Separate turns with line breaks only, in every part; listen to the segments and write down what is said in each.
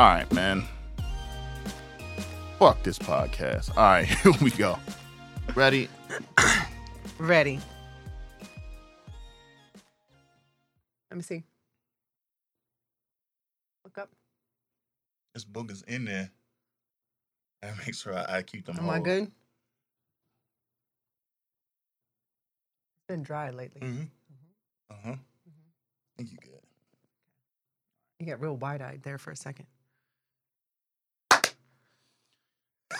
All right, man. Fuck this podcast. All right, here we go. Ready?
Ready. Let me see. Look up.
This book is in there. That makes sure I, I keep them.
Am I good? It's been dry lately.
Mm-hmm. Uh huh. I think you good.
You got real wide eyed there for a second.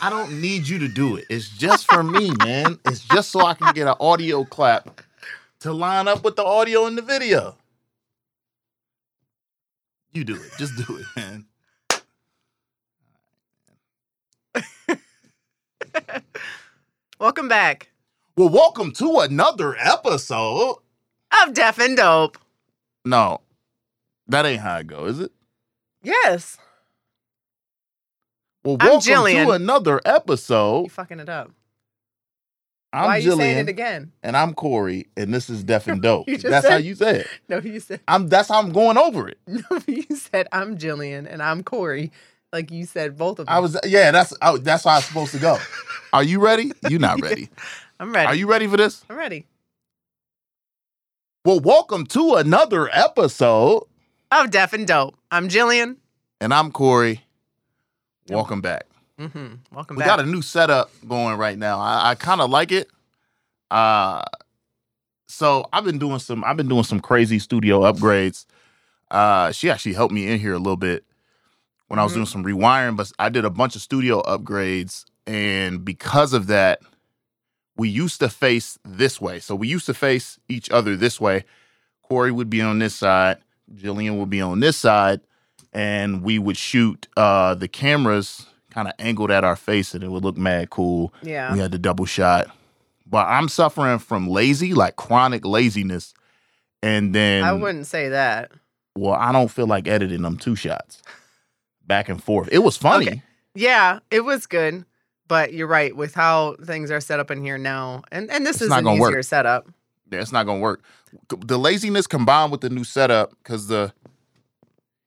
I don't need you to do it. It's just for me, man. It's just so I can get an audio clap to line up with the audio in the video. You do it. Just do it, man.
Welcome back
Well, welcome to another episode.
of Deaf and Dope.
No, that ain't how it go, is it?
Yes.
Well,
I'm
welcome to another episode.
You fucking it up.
I'm
Why are you saying
Jillian,
it again?
and I'm Corey, and this is Deaf and Dope. That's how you say it.
No, you said
I'm. That's how I'm going over it.
no. You said I'm Jillian and I'm Corey. Like you said both of them.
I was. Yeah, that's. I, that's how I'm supposed to go. Are you ready? You're not ready?
I'm ready.
Are you ready for this?
I'm ready.
Well, welcome to another episode,
Of Deaf and Dope. I'm Jillian.
and I'm Corey. Welcome back.
Mm-hmm. Welcome
We
back.
got a new setup going right now. I, I kind of like it. Uh, so I've been doing some. I've been doing some crazy studio upgrades. Uh, she actually helped me in here a little bit when I was
Mhm.
doing some rewiring, but I did a bunch of studio upgrades, and because of that, we used to face this way. So we used to face each other this way. Corey would be on this side, Jillian would be on this side, and we would shoot uh, the cameras kind of angled at our face, and it would look mad cool.
yeah.
We had the double shot. But I'm suffering from lazy, like chronic laziness. And then,
I wouldn't say that.
well, I don't feel like editing them two shots back and forth. It was funny.
Okay. Yeah, it was good. But you're right with how things are set up in here now. And and this
It's
is
not
an easier
work.
setup.
Yeah, it's not gonna work. The laziness combined with the new setup, because the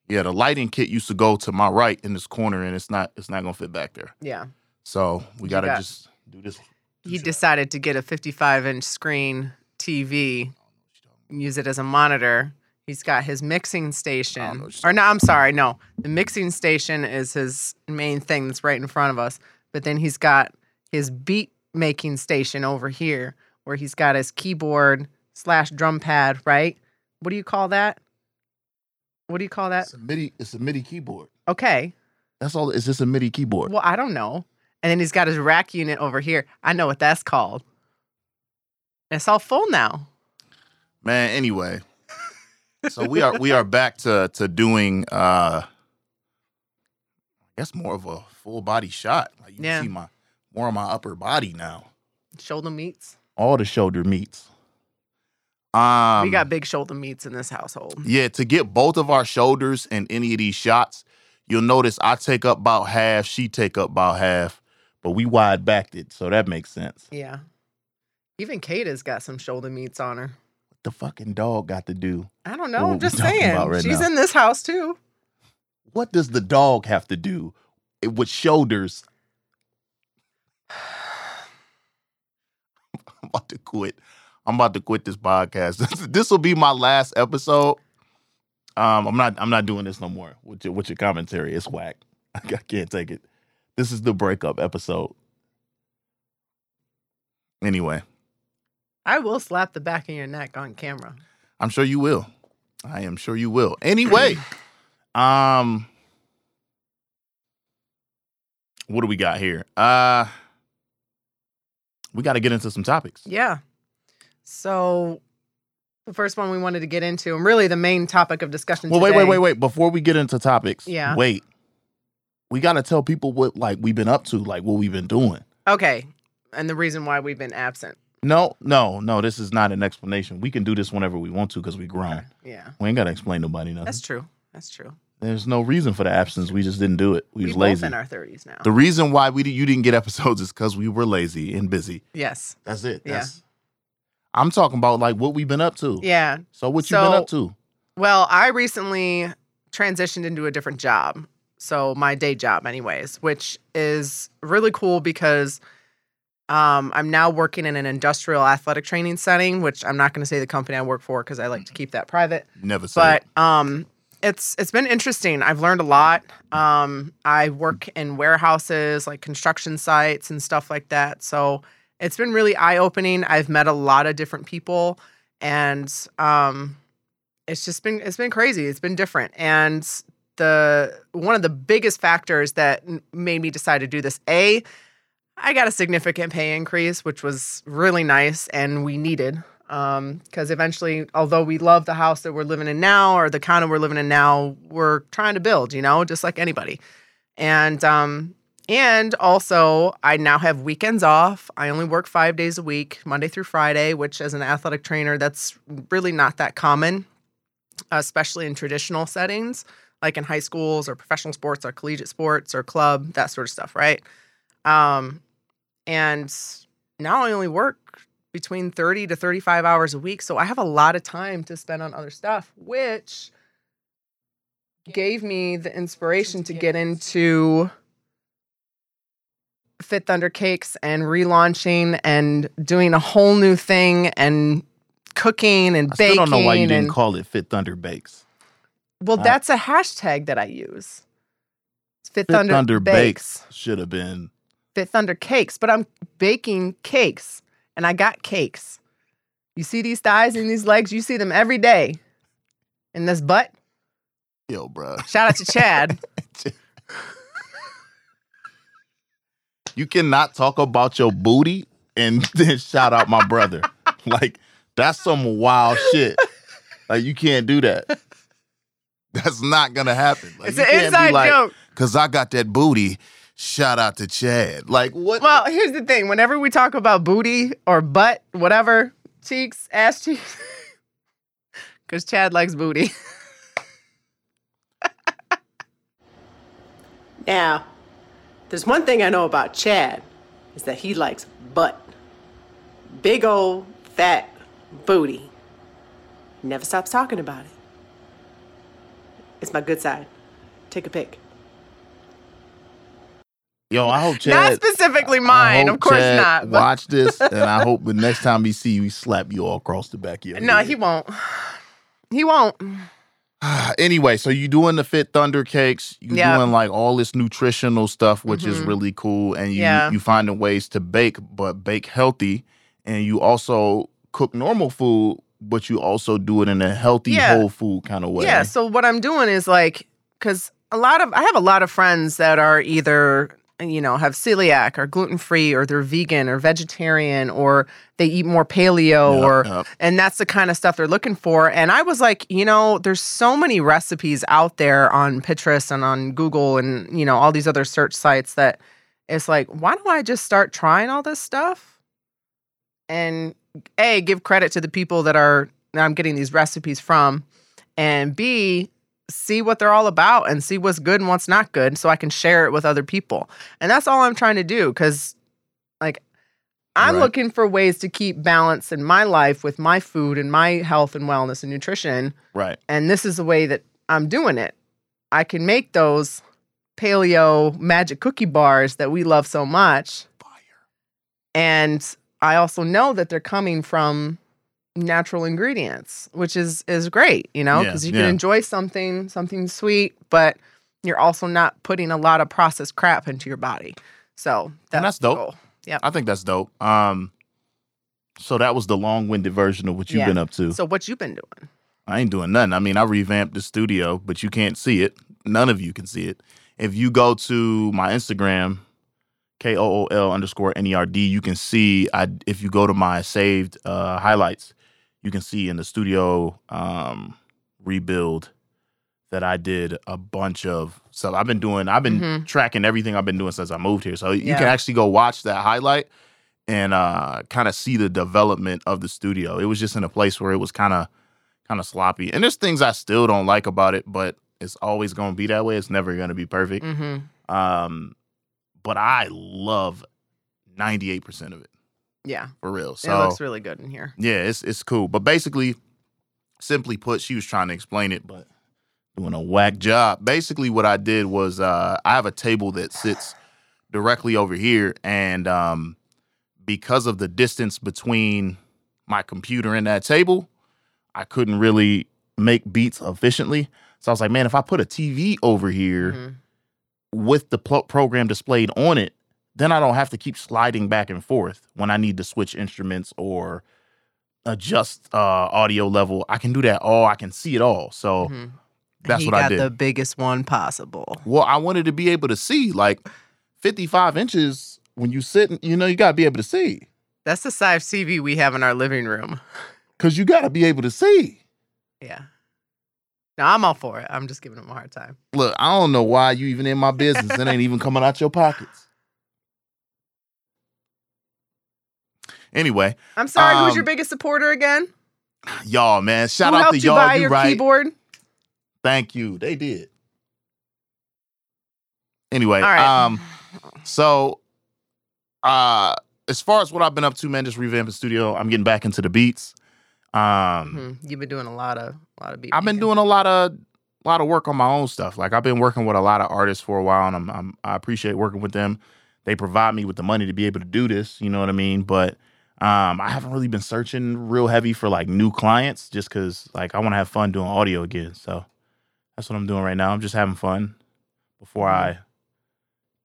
yeah, the lighting kit used to go to my right in this corner, and it's not it's not gonna fit back there.
Yeah.
So we gotta
got-
just do this.
He decided to get a 55 inch screen TV, and use it as a monitor. He's got his mixing station. Or no, I'm sorry, no. The mixing station is his main thing that's right in front of us. But then he's got his beat making station over here where he's got his keyboard slash drum pad, right? What do you call that? What do you call that?
It's a MIDI. It's a MIDI keyboard.
Okay.
That's all. It's just a MIDI keyboard.
Well, I don't know. And then he's got his rack unit over here. I know what that's called. It's all full now.
man anyway so we are we are back to to doing uh i guess more of a full body shot like you
Yeah.
see my more of my upper body now
Shoulder meats.
all the shoulder meats um
we got big shoulder meats in this household.
yeah to get both of our shoulders in any of these shots you'll notice i take up about half she take up about half but we wide backed it so that makes sense
Yeah. Even Kata's got some shoulder meats on her.
what the fucking dog got to do
I don't know. I'm just saying.
right
She's
now?
in this house too.
what does the dog have to do with shoulders I'm about to quit. I'm about to quit this podcast. this will be my last episode. Um, I'm not. I'm not doing this no more. With your with your commentary, it's whack. I can't take it. This is the breakup episode. Anyway,
I will slap the back of your neck on camera.
I'm sure you will. I am sure you will. Anyway, um, what do we got here? Uh, we got to get into some topics.
Yeah. So the first one we wanted to get into, and really the main topic of discussion
Well, wait, wait, wait, wait. Before we get into topics,
Yeah.
wait. We got to tell people what like we've been up to, like what we've been doing.
Okay. And the reason why we've been absent.
No, no, no. This is not an explanation. We can do this whenever we want to because we grown.
Yeah.
We ain't got to explain nobody nothing.
That's true. That's true.
There's no reason for the absence. We just didn't do it. We
We
was
both
lazy.
in our thirties now.
The reason why we you didn't get episodes is because we were lazy and busy.
yes.
That's it.
Yeah.
I'm talking about like what we've been up to.
Yeah.
So what you been up to?
Well, I recently transitioned into a different job. So my day job, anyways, which is really cool because um, I'm now working in an industrial athletic training setting, which I'm not going to say the company I work for because I like to keep that private.
Never say
But
it.
um, it's it's been interesting. I've learned a lot. Um, I work in warehouses, like construction sites and stuff like that. So it's been really eye opening. I've met a lot of different people, and um, it's just been it's been crazy. It's been different, and the one of the biggest factors that made me decide to do this. A, I got a significant pay increase, which was really nice and we needed. Because eventually, although we love the house that we're living in now or the condo we're living in now, we're trying to build, you know, just like anybody. And um, and also, I now have weekends off. I only work five days a week, Monday through Friday, which as an athletic trainer, that's really not that common, especially in traditional settings, like in high schools or professional sports or collegiate sports or club, that sort of stuff, right? Um, and now I only work between 30 to 35 hours a week. So I have a lot of time to spend on other stuff, which gave me the inspiration to get into Fit Thunder Cakes and relaunching and doing a whole new thing and cooking and baking.
I don't know why you
and,
didn't call it Fit Thunder Bakes.
well,
I-
that's a hashtag that I use. Fit,
Fit
Thunder,
Thunder
Bakes.
Bakes should have been.
Fit Thunder cakes, but I'm baking cakes and I got cakes. You see these thighs and these legs, you see them every day. And this butt,
Yo, bro.
shout out to Chad.
You cannot talk about your booty and then shout out my brother. like that's some wild shit. Like you can't do that. That's not gonna happen. Like,
it's
you
an
can't be
inside
like,
joke.
Cause I got that booty. Shout out to Chad. Like what?
Well, here's the thing. Whenever we talk about booty or butt, whatever, cheeks, ass cheeks, because Chad likes booty. now, there's one thing I know about Chad is that he likes butt. Big old fat booty. Never stops talking about it. It's my good side. Take a pic.
Yo, I hope Chad.
Not
specifically
mine, of course
Chad
not. but-
Watch this, and I hope the next time we see you, he slap you all across the back of your
No,
head.
he won't. He won't.
anyway, so you're doing the Fit Thunder cakes, you
Yeah.
doing like all this nutritional stuff, which is
Mhm.
really cool, and you
Yeah.
you finding ways to bake, but bake healthy, and you also cook normal food, but you also do it in a healthy,
Yeah.
whole food kind of way.
Yeah. So what I'm doing is like, because a lot of I have a lot of friends that are either you know have celiac or gluten free or they're vegan or vegetarian or they eat more paleo
Yep,
or
yep.
and that's the kind of stuff they're looking for. And I was like, you know, there's so many recipes out there on Pinterest and on Google and you know all these other search sites that it's like, why don't I just start trying all this stuff? And a give credit to the people that are that I'm getting these recipes from, and b see what they're all about and see what's good and what's not good, so I can share it with other people. And that's all I'm trying to do because, like, I'm
Right.
looking for ways to keep balance in my life with my food and my health and wellness and nutrition.
right.
And this is the way that I'm doing it. I can make those paleo magic cookie bars that we love so much. And I also know that they're coming from natural ingredients, which is is great, you know,
Yeah,
because you
yeah.
can enjoy something something sweet, but you're also not putting a lot of processed crap into your body. So that's,
that's dope.
Yep.
I think that's dope. Um, so that was the long-winded version of what you've
Yeah.
been up to.
So what you been doing?
I ain't doing nothing. I mean, I revamped the studio, but you can't see it. None of you can see it. If you go to my Instagram, K O O L underscore N E R D, you can see. I if you go to my saved uh, highlights, you can see in the studio um, rebuild that I did a bunch of. So I've been doing. I've been
Mhm.
tracking everything I've been doing since I moved here. So you
Yeah.
can actually go watch that highlight and uh, kind of see the development of the studio. It was just in a place where it was kind of kind of sloppy. And there's things I still don't like about it, but it's always going to be that way. It's never going to be perfect.
Mm-hmm.
Um, but I love 98% of it
Yeah,
for real. So it
looks really good in here.
yeah, it's it's cool. But basically, simply put, she was trying to explain it, but doing a whack job. Basically, what I did was uh, I have a table that sits directly over here, and um, because of the distance between my computer and that table, I couldn't really make beats efficiently. So I was like, man, if I put a TV over here
Mhm.
with the program displayed on it, then I don't have to keep sliding back and forth when I need to switch instruments or adjust uh, audio level. I can do that all. I can see it all. So
Mhm.
that's
he
what I
got
did.
the biggest one possible.
well, I wanted to be able to see like 55 inches when you sit. You know, you gotta be able to see
That's the size TV we have in our living room.
because you gotta be able to see.
Yeah. No, I'm all for it. I'm just giving him a hard time.
Look, I don't know why you even in my business. it ain't even coming out your pockets. Anyway,
I'm sorry. who's your
Um,
biggest supporter again?
y'all, man, shout
Who
out to
you
y'all.
buy
You
your
right.
keyboard?
Thank you. They did. Anyway,
right.
um, so uh as far as what I've been up to, man, just revamping studio. I'm getting back into the beats. Um
Mhm. You've been doing a lot of a lot of beats.
I've been doing a lot of a lot of work on my own stuff. Like I've been working with a lot of artists for a while, and I'm, I'm I appreciate working with them. They provide me with the money to be able to do this. You know what I mean? But um, I haven't really been searching real heavy for like new clients, just because like I want to have fun doing audio again. So that's what I'm doing right now. I'm just having fun before
Mhm.
I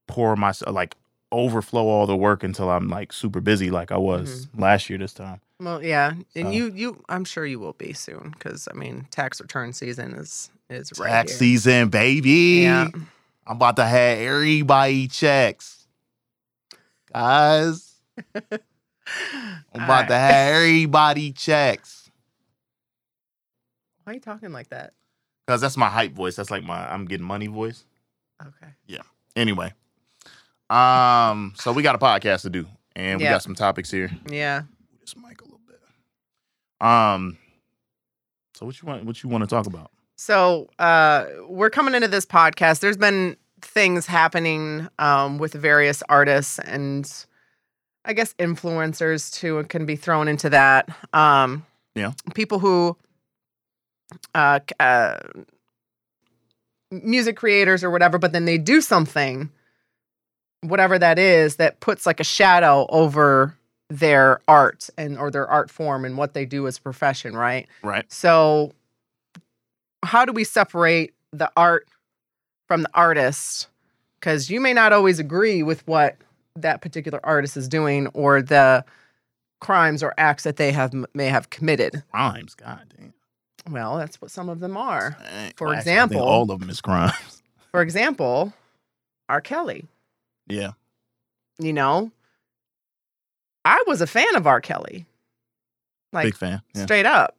pour myself like overflow all the work until I'm like super busy, like I was last year this time.
Well, yeah, and
So-
you you I'm sure you will be soon because I mean tax return season is is right
Tax
here.
season, baby.
Yeah.
I'm about to have everybody checks. Guys, I'm about to have everybody checks.
Why are you talking like that?
Cause that's my hype voice. That's like my I'm getting money voice.
Okay. Yeah.
Anyway. Um, so we got a podcast to do. And we
Yeah.
got some topics here.
Yeah.
This mic a little bit. Um so what you want what you want to talk about?
So uh, we're coming into this podcast. There's been things happening um, with various artists and I guess influencers too can be thrown into that. Um,
Yeah.
People who uh, uh, music creators or whatever, but then they do something, whatever that is, that puts like a shadow over their art and or their art form and what they do as a profession, right?
Right.
So, how do we separate the art from the artist? Because you may not always agree with what that particular artist is doing or the crimes or acts that they have may have committed.
Crimes, god damn.
Well, that's what some of them are. For
Well, actually,
example-
all of them is crimes.
For example, R. Kelly.
Yeah.
You know, I was a fan of R. Kelly. Like
Big fan. Yeah.
straight up.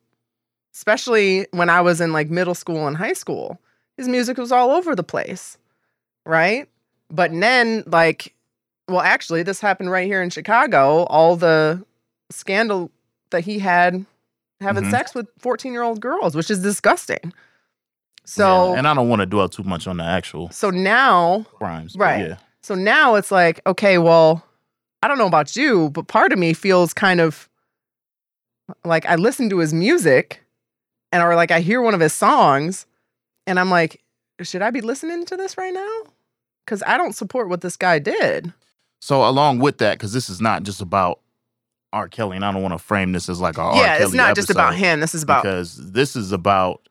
Especially when I was in like middle school and high school. His music was all over the place. Right? But then like well actually this happened right here in Chicago, all the scandal that he had having
Mhm.
sex with 14-year-old girls, which is disgusting. So
Yeah, and I don't want to dwell too much on the actual
so now
crimes.
Right.
Yeah.
so now it's like, okay, well, I don't know about you, but part of me feels kind of like I listen to his music and or like I hear one of his songs and I'm like, should I be listening to this right now? Cuz I don't support what this guy did.
So along with that, because this is not just about R. Kelly, and I don't want to frame this as like a
yeah, it's not just about him. This is about
because this is about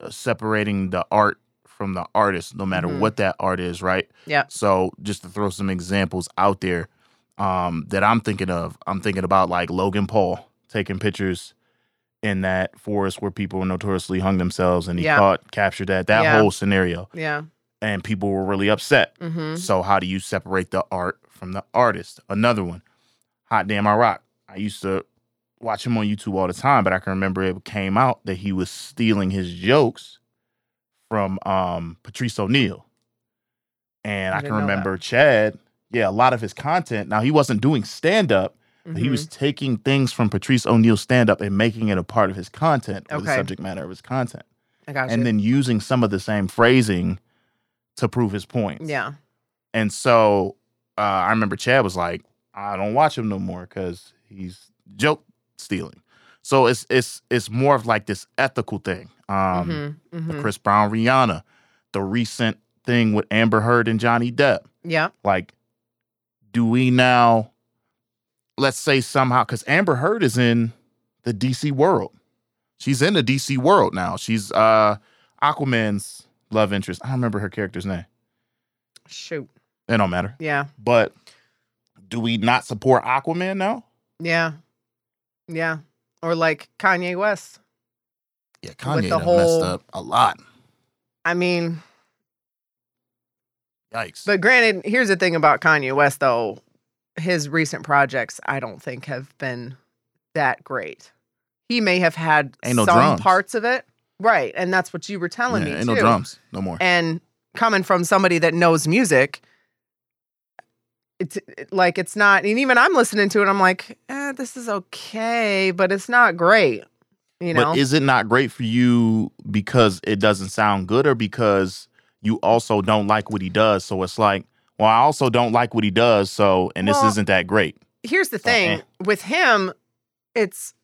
uh, separating the art from the artist, no matter
Mhm.
what that art is, right?
Yep.
So just to throw some examples out there um, that I'm thinking of, I'm thinking about like Logan Paul taking pictures in that forest where people notoriously hung themselves, and he
Yeah.
caught captured that that
Yeah.
whole scenario,
yeah.
And people were really upset.
Mhm.
So how do you separate the art from the artist? Another one, Hot Damn I Rock. I used to watch him on YouTube all the time, but I can remember it came out that he was stealing his jokes from um, Patrice O'Neal. And
I
I, can
that.
remember Chad, yeah, a lot of his content. Now he wasn't doing stand up, but he was taking things from Patrice O'Neal's stand up and making it a part of his content or the subject matter of his content.
I got
And then using some of the same phrasing to prove his point.
yeah.
And so uh, I remember Chad was like, I don't watch him no more because he's joke stealing. So it's it's it's more of like this ethical thing. Um,
Mhm,
the
mhm.
Chris Brown, Rihanna, the recent thing with Amber Heard and Johnny Depp.
Yeah.
Like, do we now? Let's say somehow because Amber Heard is in the DC world. She's in the DC world now. She's uh Aquaman's love interest. I don't remember her character's name.
Shoot.
It don't matter.
Yeah.
But do we not support Aquaman now?
Yeah. Yeah. Or like Kanye West.
Yeah,
With
Kanye
the
done messed up a lot.
I mean,
Yikes.
but granted, here's the thing about Kanye West though. His recent projects, I don't think have been that great. He may have had
Ain't
some
drums.
parts of it. Right. And that's what you were telling
yeah,
me.
ain't
too.
no drums no more.
And coming from somebody that knows music, it's it- like it's not and even I'm listening to it, I'm like, eh, this is okay, but it's not great. You know?
But is it not great for you because it doesn't sound good or because you also don't like what he does? So it's like, well, I also don't like what he does, so and this isn't that great.
here's the thing
Uh-uh.
with him it's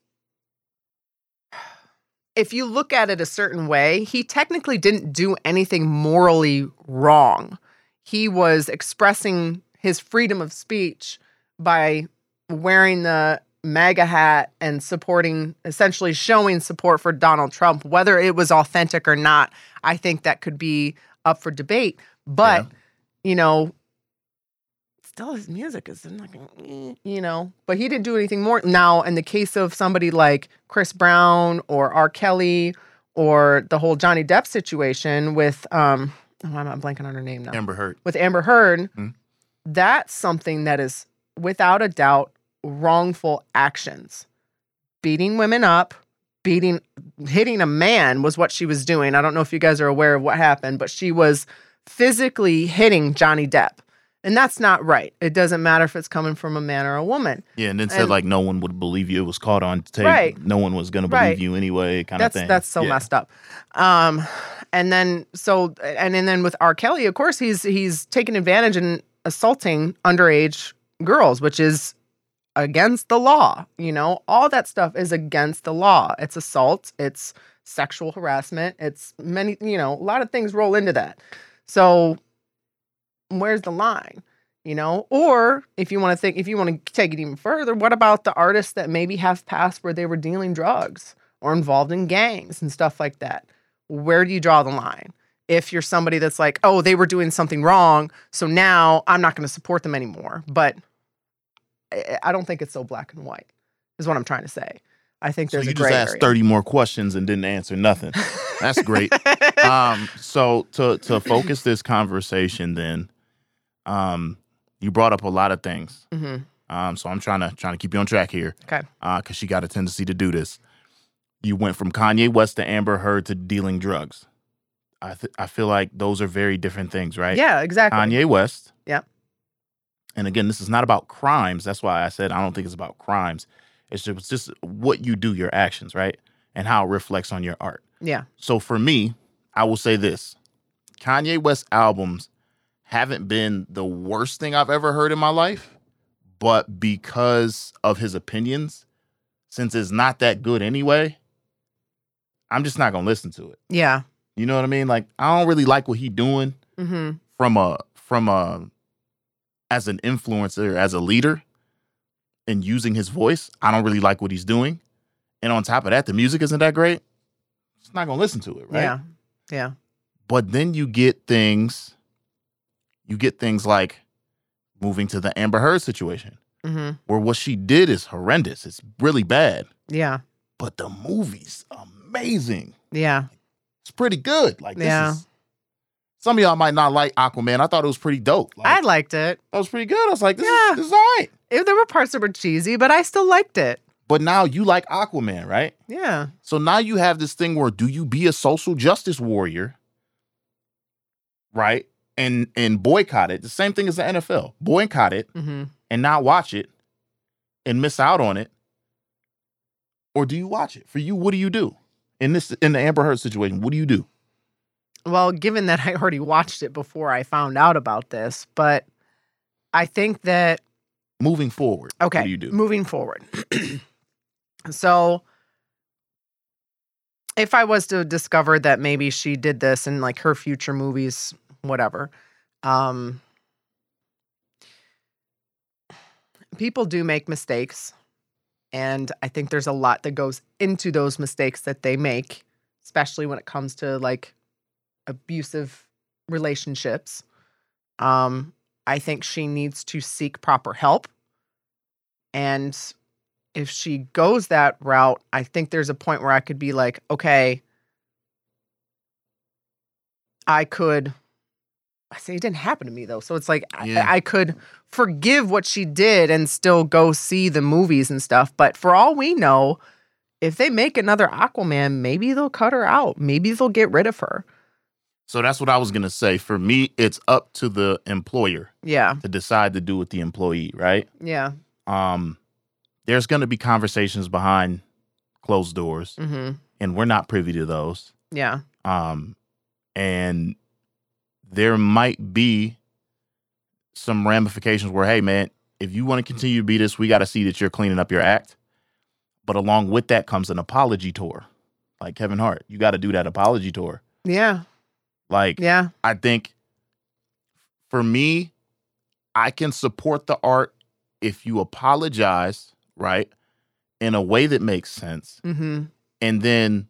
if you look at it a certain way he technically didn't do anything morally wrong he was expressing his freedom of speech by wearing the MAGA hat and supporting, essentially showing support for Donald Trump. Whether it was authentic or not, I think that could be up for debate. But, you know, still his music is like, eh, you know, but he didn't do anything more. Now, in the case of somebody like Chris Brown or R. Kelly or the whole Johnny Depp situation with, um, oh, I'm not blanking on her name now
Amber Heard.
with Amber Heard,
Mhm.
that's something that is without a doubt wrongful actions. Beating women up, beating, hitting a man was what she was doing. I don't know if you guys are aware of what happened, but she was physically hitting Johnny Depp. And that's not right. It doesn't matter if it's coming from a man or a woman.
Yeah, and then said
And-
like no one would believe you. It was caught on tape.
Right.
No one was gonna believe
Right.
you anyway, kind
that's
of thing.
that's so
Yeah.
messed up. Um, and then so and, and then with R. Kelly, of course, he's he's taking advantage and assaulting underage girls, which is against the law. You know, all that stuff is against the law. It's assault. It's sexual harassment. It's many. You know, a lot of things roll into that. So where's the line? You know, or if you want to think, if you want to take it even further, what about the artists that maybe have past where they were dealing drugs? or involved in gangs and stuff like that. Where do you draw the line? If you're somebody that's like, oh, they were doing something wrong, so now I'm not going to support them anymore. But I I don't think it's so black and white, is what I'm trying to say. I think there's
So
you
just asked
area.
thirty more questions and didn't answer nothing. That's great. um, so to to focus this conversation, then, um, you brought up a lot of things.
hmm
Um, so I'm trying to trying to keep you on track here.
Okay.
because she got a tendency to do this. You went from Kanye West to Amber Heard to dealing drugs. I th- I feel like those are very different things, right?
Yeah, exactly.
Kanye West.
Yeah.
And again, this is not about crimes. That's why I said I don't think it's about crimes. It's just, it's just what you do, your actions, right? And how it reflects on your art.
Yeah.
So for me, I will say this Kanye West albums haven't been the worst thing I've ever heard in my life, but because of his opinions, since it's not that good anyway, I'm just not gonna listen to it.
Yeah.
You know what I mean? Like I don't really like what he doing
hmm
from a from a as an influencer, as a leader, and using his voice. I don't really like what he's doing. And on top of that, the music isn't that great. It's not gonna listen to it, right?
Yeah. Yeah.
But then you get things, you get things like moving to the Amber Heard situation,
hmm
where what she did is horrendous. It's really bad.
Yeah.
But the movie's amazing.
Yeah.
It's pretty good. Like this
Yeah.
is some of y'all might not like Aquaman. I thought it was pretty dope. Like,
I liked it.
that was pretty good. I was like, this,
Yeah.
is, this is all right.
it. There were parts that were cheesy, but I still liked it.
But now you like Aquaman, right?
Yeah.
So now you have this thing where do you be a social justice warrior, right? And and boycott it. The same thing as the NFL. Boycott it
hmm
and not watch it and miss out on it. Or do you watch it? For you, what do you do? In this in the Amber Heard situation, what do you do?
Well, given that I already watched it before I found out about this, but I think that
Moving forward.
okay,
What do you do?
moving forward. so if I was to discover that maybe she did this in like her future movies, whatever. Um people do make mistakes and I think there's a lot that goes into those mistakes that they make, especially when it comes to like abusive relationships. Um I think she needs to seek proper help. And if she goes that route, I think there's a point where I could be like, okay, I could. I say it didn't happen to me though, so it's like
Yeah.
I, I could forgive what she did and still go see the movies and stuff. But for all we know, if they make another Aquaman, maybe they'll cut her out. Maybe they'll get rid of her.
So that's what I was gonna say. For me, it's up to the employer
Yeah,
to decide to do with the employee, right?
yeah,
Um, there's gonna be conversations behind closed doors,
hmm
and we're not privy to those.
yeah,
Um, and there might be some ramifications where, hey, man, if you want to continue to be this, we got to see that you're cleaning up your act. But along with that comes an apology tour, like Kevin Hart. You got to do that apology tour.
yeah,
Like,
yeah,
I think for me, I can support the art if you apologize, right, in a way that makes sense.
hmm
And then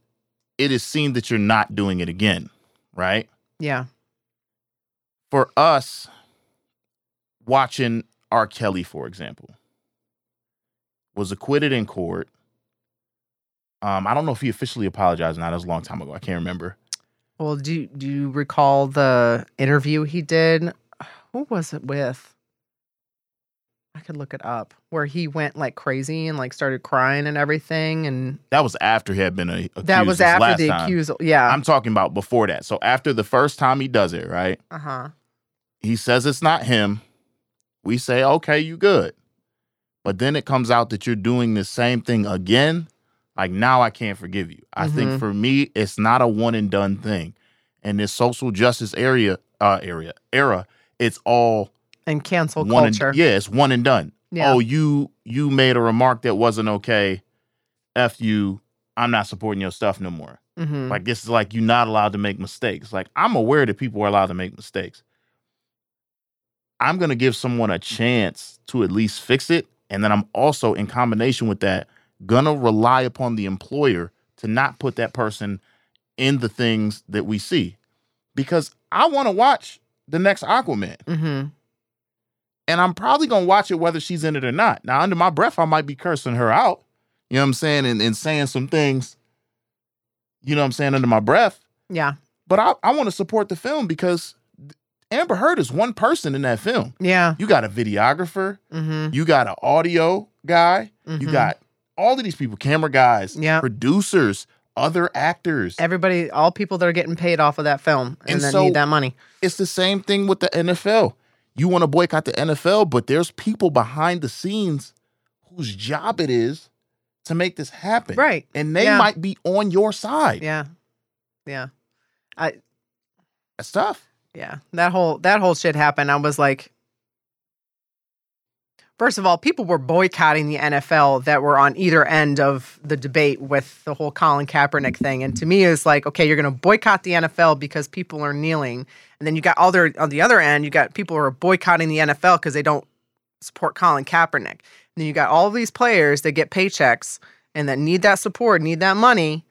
it is seen that you're not doing it again, right?
yeah,
For us, watching R. Kelly, for example, was acquitted in court. Um, I don't know if he officially apologized or not. That was a long time ago. I can't remember.
Well, do you- do you recall the interview he did? Who was it with? I could look it up. Where he went like crazy and like started crying and everything, and
That was after he had been a, accused
that was after the
time.
accusal. Yeah.
I'm talking about before that. So after the first time he does it, right?
Uh huh.
He says it's not him. We say, okay, you good. But then it comes out that you're doing the same thing again. Like now I can't forgive you. I
Mhm.
think for me, it's not a one and done thing. In this social justice area, uh area, era, it's all
And cancel culture.
and yeah, it's one and done.
Yeah.
Oh, you you made a remark that wasn't okay. F you. I'm not supporting your stuff no more.
hmm
Like this is like you're not allowed to make mistakes. Like I'm aware that people are allowed to make mistakes. I'm gonna give someone a chance to at least fix it, and then I'm also in combination with that gonna rely upon the employer to not put that person in the things that we see, because I want to watch the next Aquaman,
hmm
and I'm probably gonna watch it whether she's in it or not. Now, under my breath, I might be cursing her out, you know what I'm saying, and, and saying some things, you know what I'm saying, under my breath.
Yeah.
But I, I want to support the film because Amber Heard is one person in that film.
Yeah.
You got a videographer,
hmm
you got an audio guy, you
Mhm.
got all of these people, camera guys,
Yeah.
producers, other actors.
Everybody, all people that are getting paid off of that film and,
And
then
so-
need that money.
It's the same thing with the NFL. You want to boycott the NFL, but there's people behind the scenes whose job it is to make this happen.
Right.
And they
Yeah.
might be on your side.
Yeah. Yeah.
I That's tough.
Yeah. That whole that whole shit happened. I was like First of all, people were boycotting the NFL that were on either end of the debate with the whole Colin Kaepernick thing. And to me, it's like, okay, you're going to boycott the NFL because people are kneeling. And then you got all the other, on the other end, you got people who are boycotting the NFL because they don't support Colin Kaepernick. And then you got all these players that get paychecks and that need that support, need that money.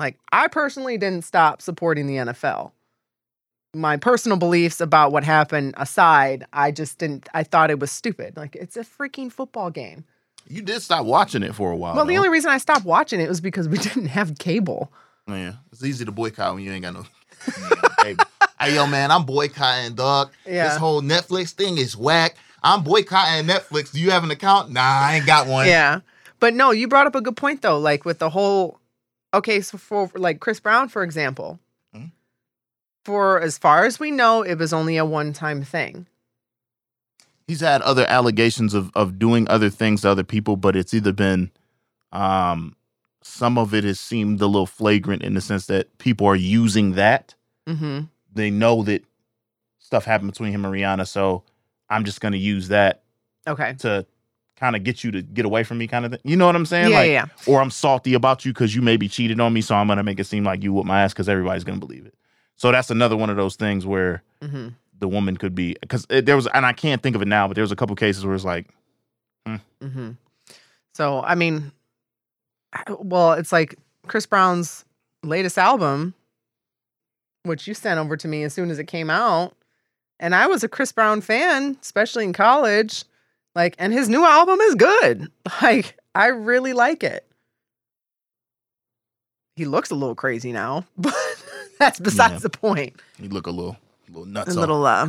Like, I personally didn't stop supporting the NFL my personal beliefs about what happened aside, I just didn't. I thought it was stupid. Like it's a freaking football game.
You did stop watching it for a while.
well, the only reason I stopped watching it was because we didn't have cable.
Yeah, it's easy to boycott when you ain't got no. you ain't got cable. hey, yo, man, I'm boycotting, dog.
Yeah.
This whole Netflix thing is whack. I'm boycotting Netflix. Do you have an account? Nah, I ain't got one.
Yeah, but no, you brought up a good point though. Like with the whole, okay, so for like Chris Brown, for example. For as far as we know, it was only a one-time thing.
He's had other allegations of of doing other things to other people, but it's either been, um, some of it has seemed a little flagrant in the sense that people are using that.
Mm-hmm.
They know that stuff happened between him and Rihanna, so I'm just gonna use that
Okay.
to kind of get you to get away from me, kind of thing. You know what I'm saying?
Yeah,
like,
yeah.
Or I'm salty about you because you maybe cheated on me, so I'm gonna make it seem like you whooped my ass because everybody's gonna believe it. So that's another one of those things where
hmm
the woman could be because there was, and I can't think of it now, but there was a couple cases where it's like,
hmm So I mean, well, it's like Chris Brown's latest album, which you sent over to me as soon as it came out, and I was a Chris Brown fan, especially in college. Like, and his new album is good. Like, I really like it. He looks a little crazy now, but that's besides
Yeah.
the point.
you look a little, a little
A
nuts, off.
little, uh,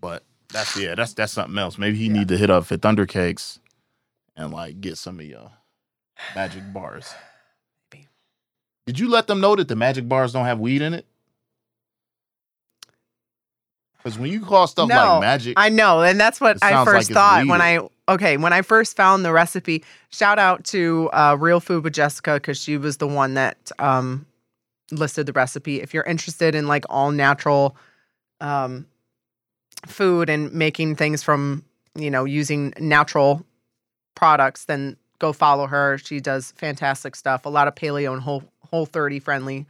but that's yeah, that's that's something else. Maybe he
Yeah.
need to hit up Fit Thunder Cakes and like get some of your magic bars.
Maybe.
Did you let them know that the magic bars don't have weed in it? Because when you call stuff
No,
like magic,
I know, and that's what I
sounds like
first thought when. I okay when I first found the recipe. Shout out to uh, Real Food with Jessica because she was the one that um, listed the recipe. If you're interested in like all natural um, food and making things from you know using natural products, then go follow her. She does fantastic stuff. A lot of paleo and whole whole 30 friendly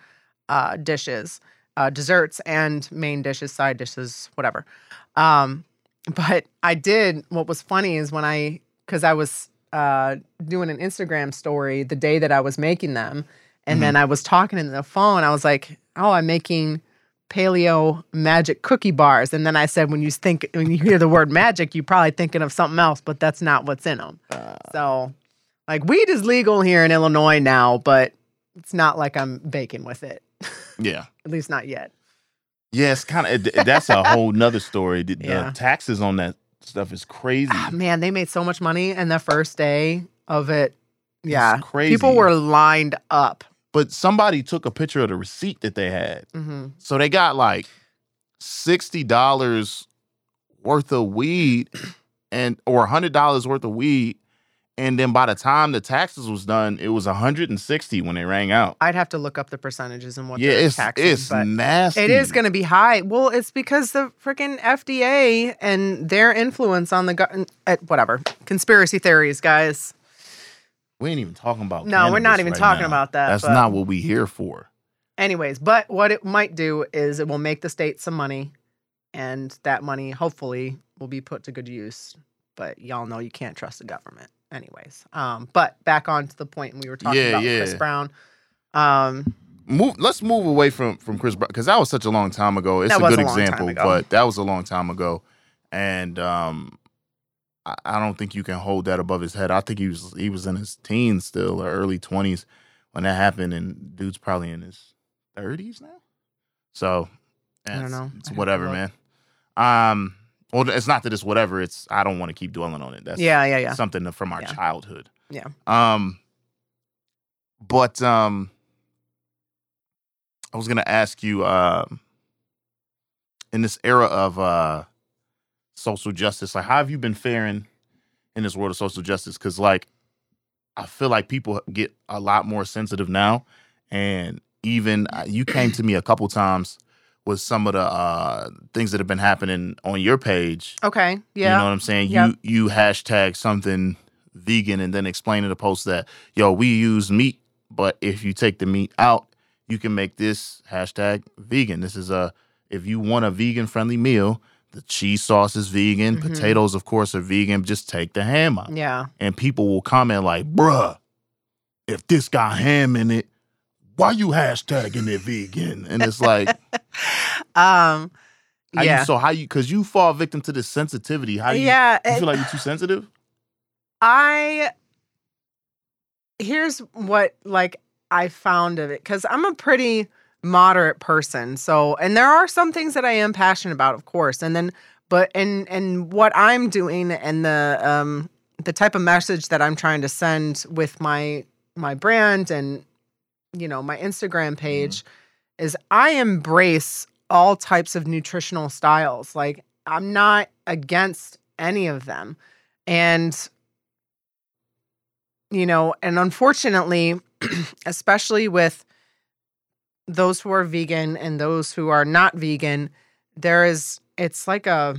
uh, dishes, uh, desserts and main dishes, side dishes, whatever. Um, but I did. What was funny is when I, because I was uh, doing an Instagram story the day that I was making them, and then I was talking in the phone. I was like, "Oh, I'm making paleo magic cookie bars." And then I said, "When you think, when you hear the word magic, you're probably thinking of something else, but that's not what's in them." So, like, weed is legal here in Illinois now, but it's not like I'm baking with it.
yeah,
At least not yet.
yeah, it's kind of that's a whole nother story. The, the taxes on that stuff is crazy.
Ah, man, they made so much money in the first day of it. Yeah.
crazy.
People were lined up.
But somebody took a picture of the receipt that they had,
hmm
so they got like sixty dollars worth of weed, and or hundred dollars worth of weed, and then by the time the taxes was done, it was hundred and sixty when they rang out.
I'd have to look up the percentages and what
yeah, it's
taxing,
it's
but
nasty.
it is going to be high. Well, it's because the freaking FDA and their influence on the gu- uh, whatever conspiracy theories, guys.
We ain't even talking about.
No, we're not even
right
talking
now.
about that,
That's
but-
not what we here for.
Anyways, but what it might do is it will make the state some money, and that money hopefully will be put to good use. But y'all know you can't trust the government, anyways. Um, but back on to the point we were talking
Yeah,
about Chris. Brown. Um,
Move. Let's move away from from Chris Brown because that was such a long time ago. It's a good
a
example, but that was a long time ago, and um, I, I don't think you can hold that above his head. I think he was he was in his teens still or early twenties when that happened, and dude's probably in his thirties now. So
I don't know.
It's whatever, man. Um, well, it's not that it's whatever. It's I don't want to keep dwelling on it. That's
yeah, yeah, yeah.
something from our
Yeah.
childhood.
Yeah.
Um, but um, I was gonna ask you, um, in this era of uh social justice, like how have you been faring in this world of social justice? Because like, I feel like people get a lot more sensitive now, and even uh, you came to me a couple times with some of the uh things that have been happening on your page.
Okay. Yeah.
You know what I'm saying?
Yeah.
You you hashtag something vegan and then explain in the post that yo we use meat, but if you take the meat out, you can make this hashtag vegan. This is a if you want a vegan friendly meal, the cheese sauce is vegan,
Mhm.
potatoes of course are vegan. Just take the ham out,
yeah.
and people will comment like, "Bruh, if this got ham in it." Why you hashtagging it vegan? And it's like,
Um. yeah.
you, so how you, because you fall victim to this sensitivity. How you,
yeah.
you
it-
feel like you're too sensitive?
I here's what like I found of it because I'm a pretty moderate person. So and there are some things that I am passionate about, of course. And then but and and what I'm doing and the um the type of message that I'm trying to send with my my brand and you know my Instagram page is I embrace all types of nutritional styles. Like I'm not against any of them. And you know, and unfortunately, especially with those who are vegan and those who are not vegan, there is it's like a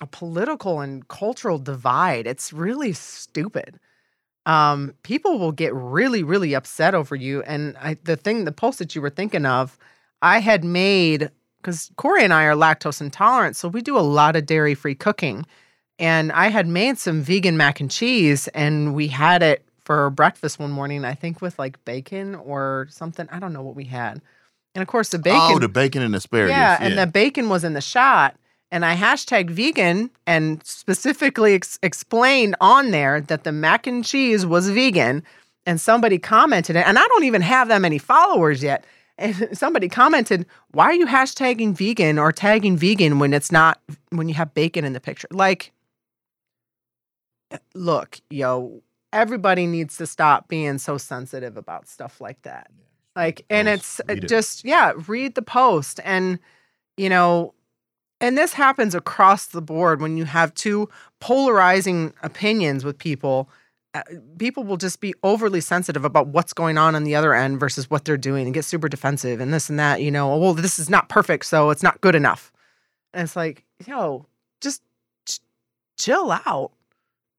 a political and cultural divide. It's really stupid. Um, people will get really, really upset over you. And I, the thing, the post that you were thinking of, I had made because Corey and I are lactose intolerant, so we do a lot of dairy free cooking. And I had made some vegan mac and cheese, and we had it for breakfast one morning, I think with like bacon or something. I don't know what we had. And of course, the oh, bacon.
Oh, the bacon and asparagus.
Yeah, and the bacon was in the shot. And I hashtag vegan and specifically ex- explained on there that the mac and cheese was vegan. And somebody commented it. And I don't even have that many followers yet. And somebody commented, why are you hashtagging vegan or tagging vegan when it's not, when you have bacon in the picture? Like, eh, look, yo, everybody needs to stop being so sensitive about stuff like that. Like, and it's
it.
just, yeah, read the post. And, you know, and this happens across the board when you have two polarizing opinions with people. uh, People will just be overly sensitive about what's going on on the other end versus what they're doing and get super defensive and this and that. You know, well, this is not perfect, so it's not good enough. And it's like, yo, just ch- chill out.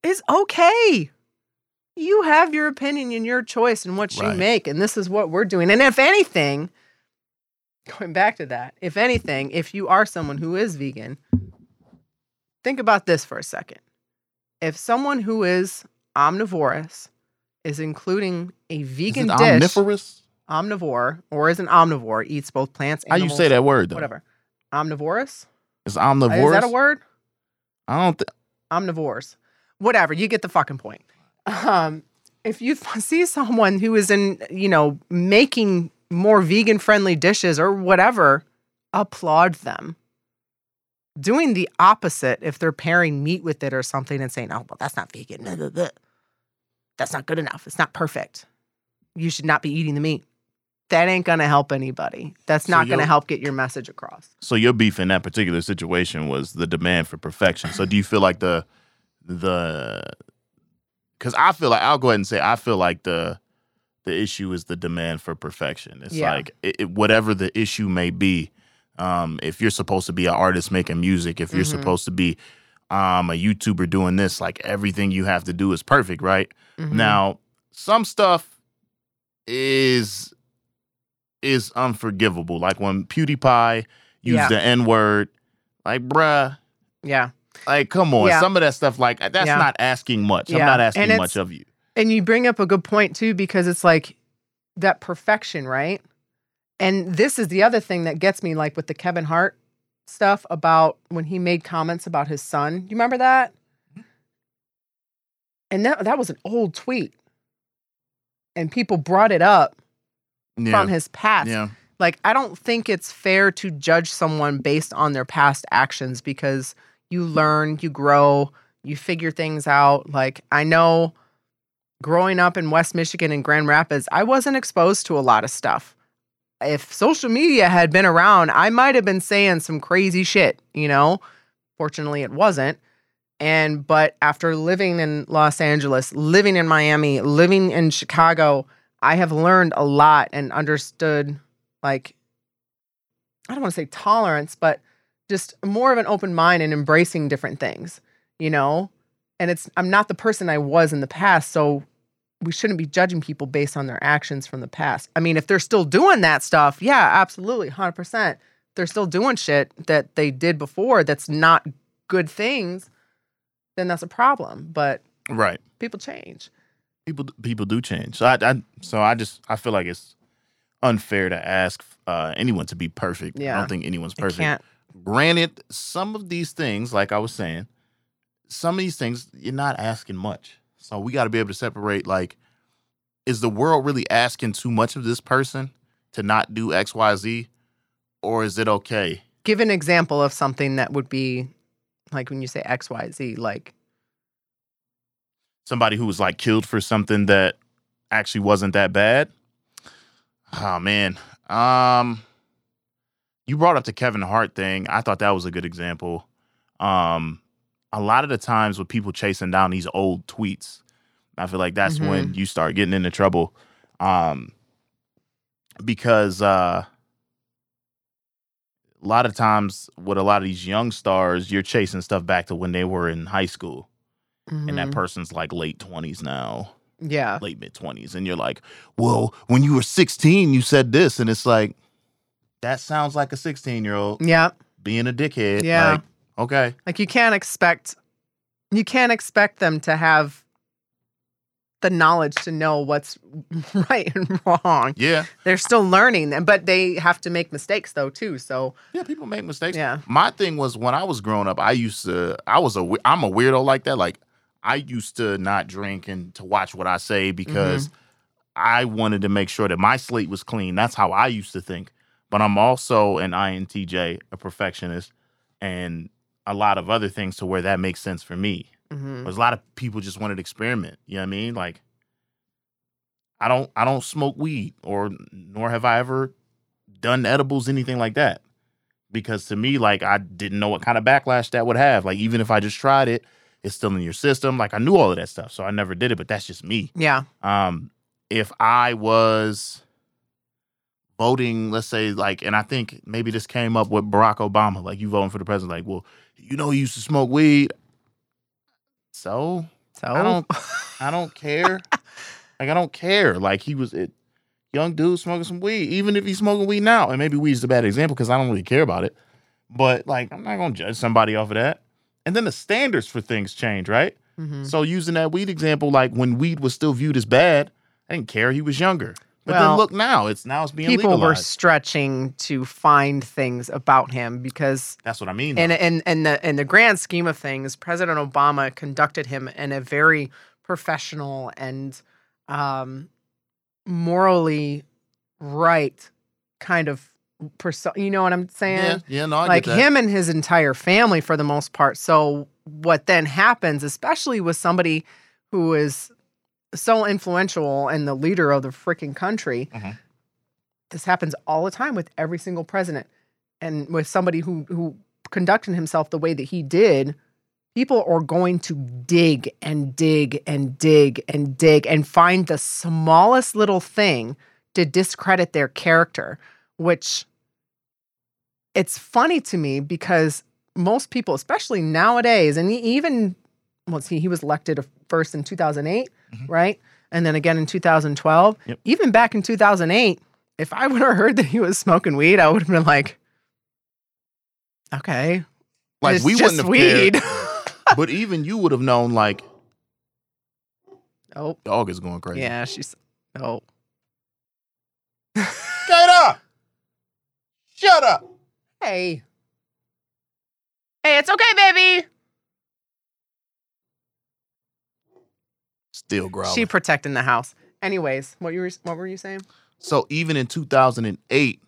It's okay. You have your opinion and your choice and what you
Right.
make, and this is what we're doing. And if anything, going back to that, if anything, if you are someone who is vegan, think about this for a second. If someone who is omnivorous is including a
Is
vegan
it
dish,
omnivorous?
omnivore, or is an omnivore, eats both plants,
How you say that word though?
Whatever. Omnivorous?
It's
Uh,
omnivorous.
Is that a word?
I don't. Th-
omnivores. Whatever, you get the fucking point. Um, if you see someone who is in, you know, making more vegan friendly dishes or whatever, applaud them. Doing the opposite if they're pairing meat with it or something and saying, oh, well, that's not vegan. blah, blah, blah. That's not good enough. It's not perfect. You should not be eating the meat. That ain't going to help anybody. That's
So
not going to help get your message across.
so your beef in that particular situation was the demand for perfection. So do you feel like the the because I feel like I'll go ahead and say I feel like the the issue is the demand for perfection. It's
Yeah.
like it, it- whatever the issue may be. Um, if you're supposed to be an artist making music, if you're
Mhm.
supposed to be um, a YouTuber doing this, like everything you have to do is perfect, right?
Mhm.
Now, some stuff is is unforgivable. Like when PewDiePie used
Yeah.
the N word, like bruh,
yeah.
Like come on.
Yeah.
Some of that stuff, like that's
Yeah.
not asking much. I'm not asking much of you.
And you bring up a good point too, because it's like that perfection, right? And this is the other thing that gets me, like with the Kevin Hart stuff about when he made comments about his son. You remember that? Mm-hmm. And that that was an old tweet. And people brought it up
Yeah.
from his past.
yeah.
Like, I don't think it's fair to judge someone based on their past actions because you learn, you grow, you figure things out. Like, I know growing up in West Michigan and Grand Rapids, I wasn't exposed to a lot of stuff. If social media had been around, I might have been saying some crazy shit, you know? Fortunately, it wasn't. And, but after living in Los Angeles, living in Miami, living in Chicago, I have learned a lot and understood like I don't want to say tolerance, but just more of an open mind and embracing different things, you know? And it's I'm not the person I was in the past, so we shouldn't be judging people based on their actions from the past. I mean, if they're still doing that stuff, yeah, absolutely, 100%. They're still doing shit that they did before that's not good things, then that's a problem, but
Right.
people change.
People people do change. So I, I so I just I feel like it's unfair to ask uh, anyone to be perfect.
Yeah.
I don't think anyone's perfect. Granted, some of these things, like I was saying, some of these things you're not asking much. So we got to be able to separate. Like, is the world really asking too much of this person to not do X, Y, Z, or is it okay?
give an example of something that would be like when you say XYZ, like
Somebody who was like killed for something that actually wasn't that bad. Oh man, um, you brought up the Kevin Hart thing. I thought that was a good example. Um, a lot of the times with people chasing down these old tweets, I feel like that's when you start getting into trouble. Um, because uh, a lot of times with a lot of these young stars, you're chasing stuff back to when they were in high school, and that
Mhm.
person's like late twenties now,
yeah.
late mid twenties, and you're like, well, when you were 16, you said this, and it's like, that sounds like a 16 year old
Yeah.
being a dickhead.
Yeah.
Like, okay.
Like you can't expect you can't expect them to have the knowledge to know what's right and wrong.
Yeah.
They're still learning, and- but they have to make mistakes though too. So
Yeah. People make mistakes.
yeah,
My thing was when I was growing up, I used to, I was a, I'm a weirdo like that. Like, I used to not drink and to watch what I say because mm-hmm. I wanted to make sure that my slate was clean. That's how I used to think. But I'm also an INTJ, a perfectionist, and a lot of other things to where that makes sense for me.
Mhm.
There's a lot of people just wanted to experiment. You know what I mean? Like, I don't, I don't smoke weed, or nor have I ever done edibles, anything like that. Because to me, like, I didn't know what kind of backlash that would have. Like, even if I just tried it, it's still in your system. Like, I knew all of that stuff, so I never did it. But that's just me.
yeah,
Um, if I was voting, let's say, like, and I think maybe this came up with Barack Obama, like, you voting for the president, like, well, you know, he used to smoke weed. So
so
I don't I don't care. like I don't care. Like he was a young dude smoking some weed, even if he's smoking weed now. And maybe weed's a bad example because I don't really care about it. But like I'm not gonna judge somebody off of that. And then the standards for things change, right?
Mhm.
So using that weed example, like when weed was still viewed as bad, I didn't care he was younger. But
Well,
then look now, it's now it's being
people were stretching to find things about him because
That's what I mean. And
in in the in the grand scheme of things, President Obama conducted him in a very professional and um, morally right kind of person. You know what I'm saying?
yeah, yeah, no, I
like him and his entire family for the most part. So what then happens, especially with somebody who is so influential and the leader of the freaking country,
Mhm.
this happens all the time with every single president. And with somebody who who conducted himself the way that he did, people are going to dig and dig and dig and dig and find the smallest little thing to discredit their character, which it's funny to me because most people, especially nowadays, and even well, see, he was elected first in 2008,
Mhm.
right? And then again in 2012.
Yep.
Even back in 2008, if I would have heard that he was smoking weed, I would have been like, okay,
like
it's
we
just
wouldn't have
weed.
cared. but even you would have known like
oh,
dog is going crazy.
yeah, she's oh,
Gator! Shut up.
hey, hey, it's okay, baby.
Still growling.
She protecting the house. Anyways, what you were what were you saying?
so even in 2008,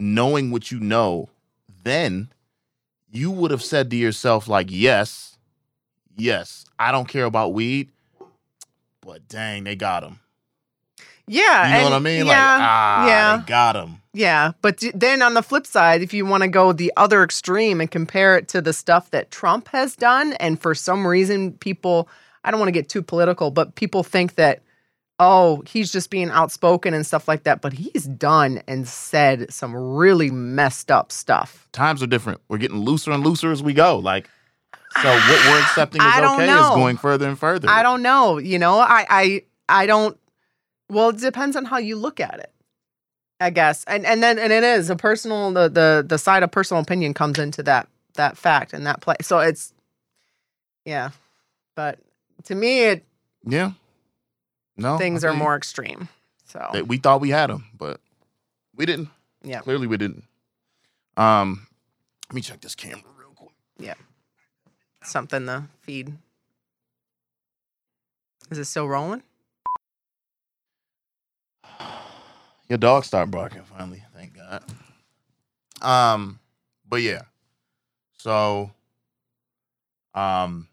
knowing what you know, then you would have said to yourself, like, yes, yes, I don't care about weed, but dang, they got him.
Yeah,
You know
and-
what I mean?
Yeah,
like, ah,
yeah.
they got him.
Yeah, but then on the flip side, if you want to go the other extreme and compare it to the stuff that Trump has done, and for some reason people, I don't want to get too political, but people think that, oh, he's just being outspoken and stuff like that, but he's done and said some really messed up stuff.
Times are different. We're getting looser and looser as we go. Like, so what we're accepting is okay
know.
is going further and further.
I don't know, you know, I, I, I don't. Well, it depends on how you look at it. I guess, and and then and it is a personal the the the side of personal opinion comes into that that fact and that play. So it's yeah, but to me, it
Yeah. No.
things
I
are more extreme. So
we thought we had them, but we didn't.
Yeah.
Clearly we didn't. Um, let me check this camera real quick.
Yeah, something the feed. Is it still rolling?
Your dog started barking finally. Thank God. Um, but yeah. So, um,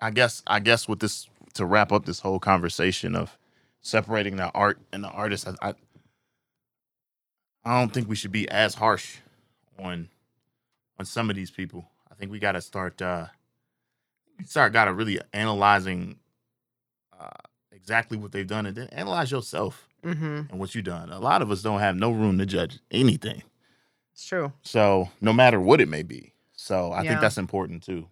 I guess I guess with this to wrap up this whole conversation of separating the art and the artist, I I, I don't think we should be as harsh on on some of these people. I think we got to start uh start got to really analyzing uh exactly what they've done and then analyze yourself.
Mm-hmm.
and what you've done. A lot of us don't have no room to judge anything.
It's true.
So no matter what it may be. So I
Yeah.
think that's important too.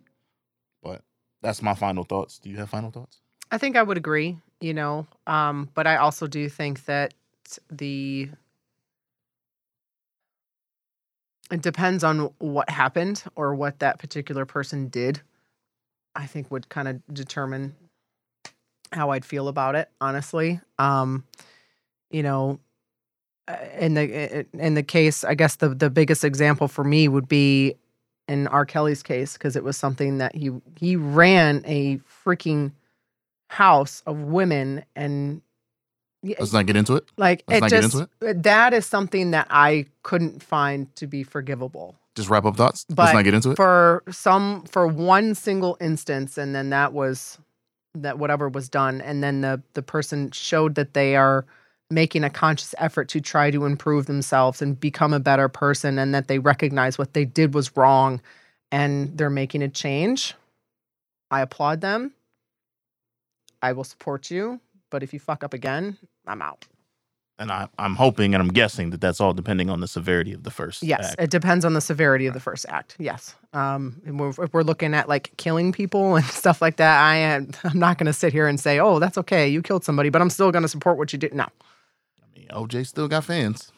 That's my final thoughts. Do you have final thoughts?
I think I would agree, you know, um, but I also do think that the it depends on what happened or what that particular person did. I think would kind of determine how I'd feel about it, honestly. Um, you know, uh, in the in the case, I guess the the biggest example for me would be in R. Kelly's case because it was something that he he ran a freaking house of women and
Let's not get into it.
like
let's
it just
into uh,
that is something that I couldn't find to be forgivable
Just wrap up thoughts.
But
let's not get into it.
for some for one single instance and then that was that whatever was done and then the the person showed that they are making a conscious effort to try to improve themselves and become a better person and that they recognize what they did was wrong and they're making a change i applaud them i will support you but if you fuck up again i'm out
and I, I'm hoping and I'm guessing that that's all depending on the severity of the first.
Yes,
act.
it depends on the severity of the first act. Yes, um, and we're, if we're looking at like killing people and stuff like that, I am I'm not going to sit here and say, "Oh, that's okay, you killed somebody," but I'm still going to support what you did. No,
OJ still got fans.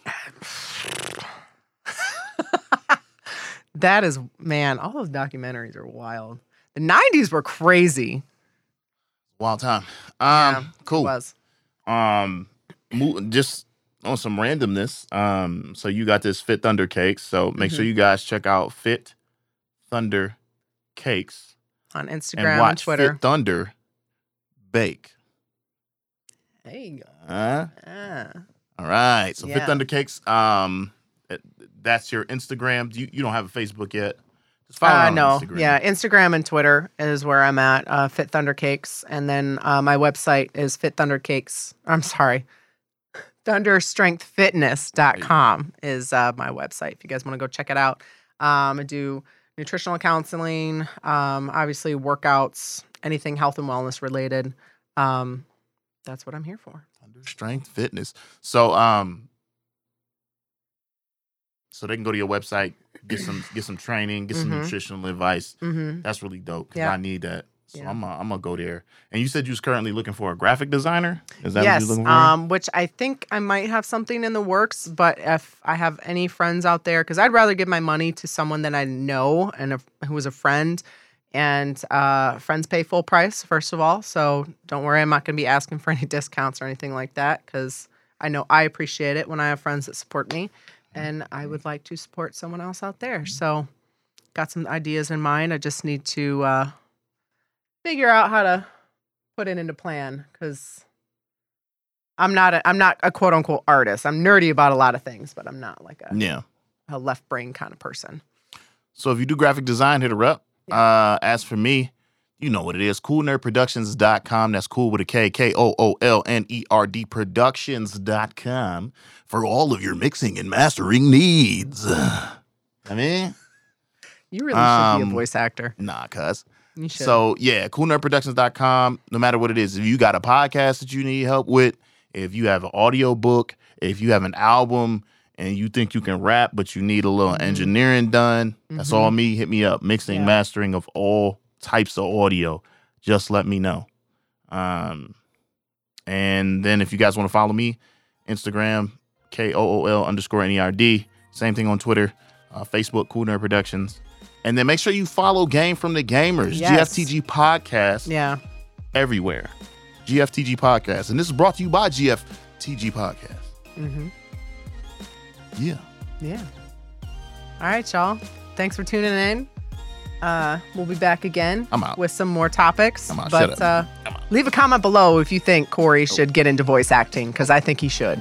that is man. All those documentaries are wild. The '90s were crazy.
Wild time. Um,
Yeah, It
cool.
was
Um, just on some randomness. Um, so you got this Fit Thunder cakes. So make
Mm-hmm.
sure you guys check out Fit Thunder Cakes
on Instagram and,
watch
Twitter.
Fit Thunder bake.
there you go.
Huh?
Ah.
All right. So Fit
Yeah.
Thunder Cakes. Um, that's your Instagram. You you don't have a Facebook yet. Just follow
Uh,
on
no,
Instagram.
yeah, Instagram and Twitter is where I'm at. Uh, Fit Thunder Cakes, and then uh, my website is Fit Thunder Cakes. I'm sorry, ThunderStrengthFitness.com is uh, my website. If you guys want to go check it out, um, I do nutritional counseling, um, obviously workouts, anything health and wellness related. Um, that's what I'm here for.
Thunder Strength Fitness. So um, so they can go to your website, get some get some training, get some
Mhm.
nutritional advice.
hmm
That's really dope
Yeah.
I need that. So
Yeah.
I'm gonna I'm gonna go there. And you said you was currently looking for a graphic designer. Is that what
yes,
you're looking for?
um, which I think I might have something in the works. But if I have any friends out there, because I'd rather give my money to someone that I know and a, who is a friend, and uh, friends pay full price first of all. So don't worry, I'm not going to be asking for any discounts or anything like that because I know I appreciate it when I have friends that support me, and I would like to support someone else out there. So got some ideas in mind. I just need to uh, figure out how to put it into plan because I'm not a, I'm not a quote unquote artist. I'm nerdy about a lot of things, but I'm not like a,
yeah.
a left brain kind of person.
So if you do graphic design, hit her up. Uh, as for me, you know what it is. KoolNerdProductions.com. That's cool with a K. K O O L N E R D Productions.com for all of your mixing and mastering needs. I mean,
You really should be
Um,
a voice actor.
nah, cuz. So yeah, koolnerdproductions.com. No matter what it is, if you got a podcast that you need help with, if you have an audio book, if you have an album and you think you can rap, but you need a little
Mhm.
engineering done, that's all me. Hit me up. Mixing,
Yeah.
mastering of all types of audio. Just let me know. Um, and then if you guys want to follow me, Instagram, K O O L underscore N E R D. Same thing on Twitter, uh, Facebook, Kool Nerd Productions. And then make sure you follow Game from the Gamers,
Yes.
GFTG Podcast,
yeah.
everywhere. GFTG Podcast. And this is brought to you by GFTG Podcast.
Mm-hmm.
Yeah.
Yeah. All right, y'all. Thanks for tuning in. Uh, we'll be back again
I'm out.
with some more topics.
I'm out. Shut
But uh, leave a comment below if you think Corey should get into voice acting because I think he should.